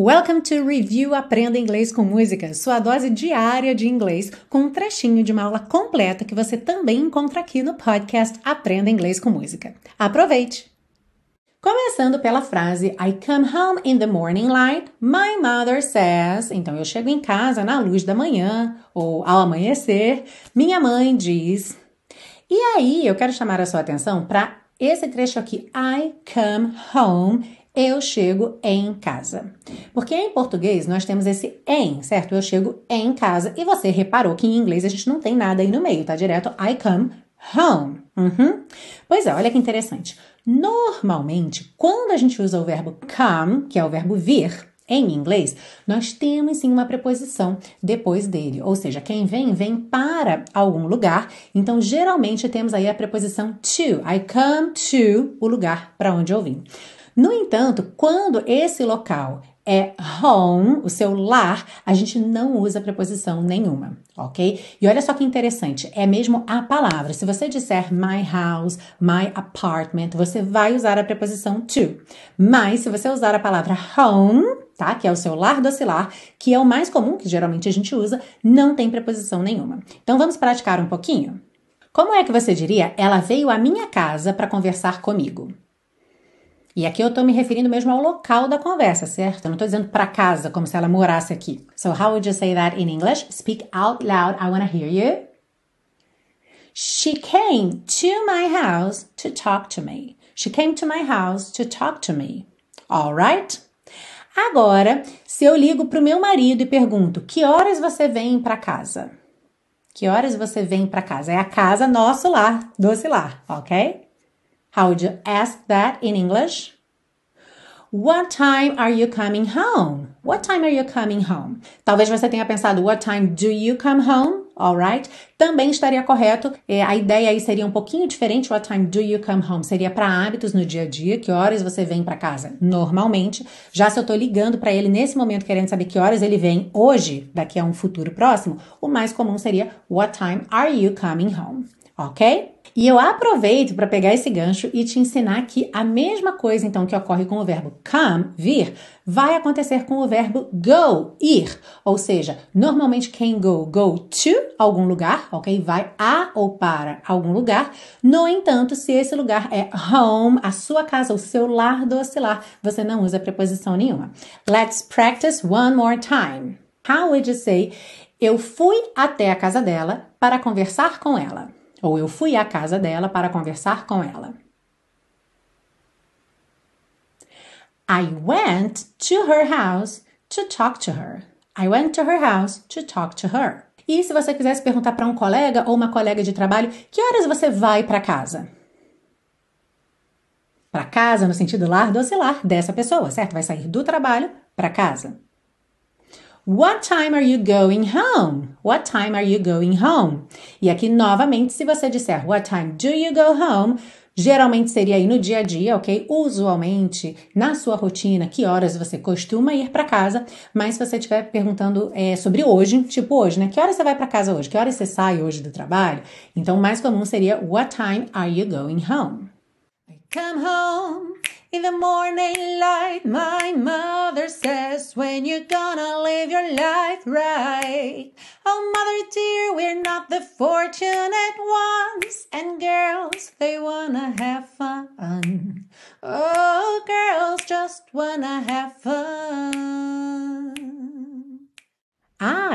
Welcome to Review Aprenda Inglês com Música, sua dose diária de inglês, com um trechinho de uma aula completa que você também encontra aqui no podcast Aprenda Inglês com Música. Aproveite! Começando pela frase I come home in the morning light, my mother says. Então eu chego em casa na luz da manhã ou ao amanhecer, minha mãe diz. E aí eu quero chamar a sua atenção para esse trecho aqui, I come home eu chego em casa. Porque em português nós temos esse em, certo? Eu chego em casa. E você reparou que em inglês a gente não tem nada aí no meio, tá direto I come home. Uhum. Pois é, olha que interessante. Normalmente, quando a gente usa o verbo come, que é o verbo vir, em inglês, nós temos sim uma preposição depois dele, ou seja, quem vem, vem para algum lugar. Então, geralmente temos aí a preposição to. I come to o lugar para onde eu vim. No entanto, quando esse local é home, o seu lar, a gente não usa preposição nenhuma, ok? E olha só que interessante, é mesmo a palavra. Se você disser my house, my apartment, você vai usar a preposição to. Mas se você usar a palavra home, tá? Que é o seu lar docilar, que é o mais comum, que geralmente a gente usa, não tem preposição nenhuma. Então vamos praticar um pouquinho? Como é que você diria? Ela veio à minha casa para conversar comigo. E aqui eu estou me referindo mesmo ao local da conversa, certo? Eu não estou dizendo para casa, como se ela morasse aqui. So, how would you say that in English? Speak out loud. I want to hear you. She came to my house to talk to me. She came to my house to talk to me. All right? Agora, se eu ligo para o meu marido e pergunto: "Que horas você vem para casa?" Que horas você vem para casa? É a casa nosso lar, doce lar, ok? How would you ask that in English? What time are you coming home? What time are you coming home? Talvez você tenha pensado What time do you come home? Alright? Também estaria correto. É, a ideia aí seria um pouquinho diferente. What time do you come home? Seria para hábitos no dia a dia. Que horas você vem para casa? Normalmente. Já se eu estou ligando para ele nesse momento querendo saber que horas ele vem hoje, daqui a um futuro próximo, o mais comum seria What time are you coming home? Ok? E eu aproveito para pegar esse gancho e te ensinar que a mesma coisa então que ocorre com o verbo come, vir, vai acontecer com o verbo go, ir. Ou seja, normalmente quem go, go to algum lugar, ok? Vai a ou para algum lugar. No entanto, se esse lugar é home, a sua casa, o seu lar do oscilar, você não usa preposição nenhuma. Let's practice one more time. How would you say? Eu fui até a casa dela para conversar com ela. Ou eu fui à casa dela para conversar com ela. I went to her house to talk to her. I went to her house to talk to her. E se você quisesse perguntar para um colega ou uma colega de trabalho, que horas você vai para casa? Para casa no sentido lar do lar dessa pessoa, certo? Vai sair do trabalho para casa. What time are you going home? What time are you going home? E aqui novamente, se você disser What time do you go home? Geralmente seria aí no dia a dia, ok? Usualmente, na sua rotina, que horas você costuma ir para casa. Mas se você estiver perguntando é, sobre hoje, tipo hoje, né? Que horas você vai para casa hoje? Que horas você sai hoje do trabalho? Então, o mais comum seria What time are you going home? I come home in the morning light. My mother says, When you gonna live your life right? Oh, mother dear, we're not the fortunate ones. And girls, they wanna have fun. Oh, girls just wanna have fun.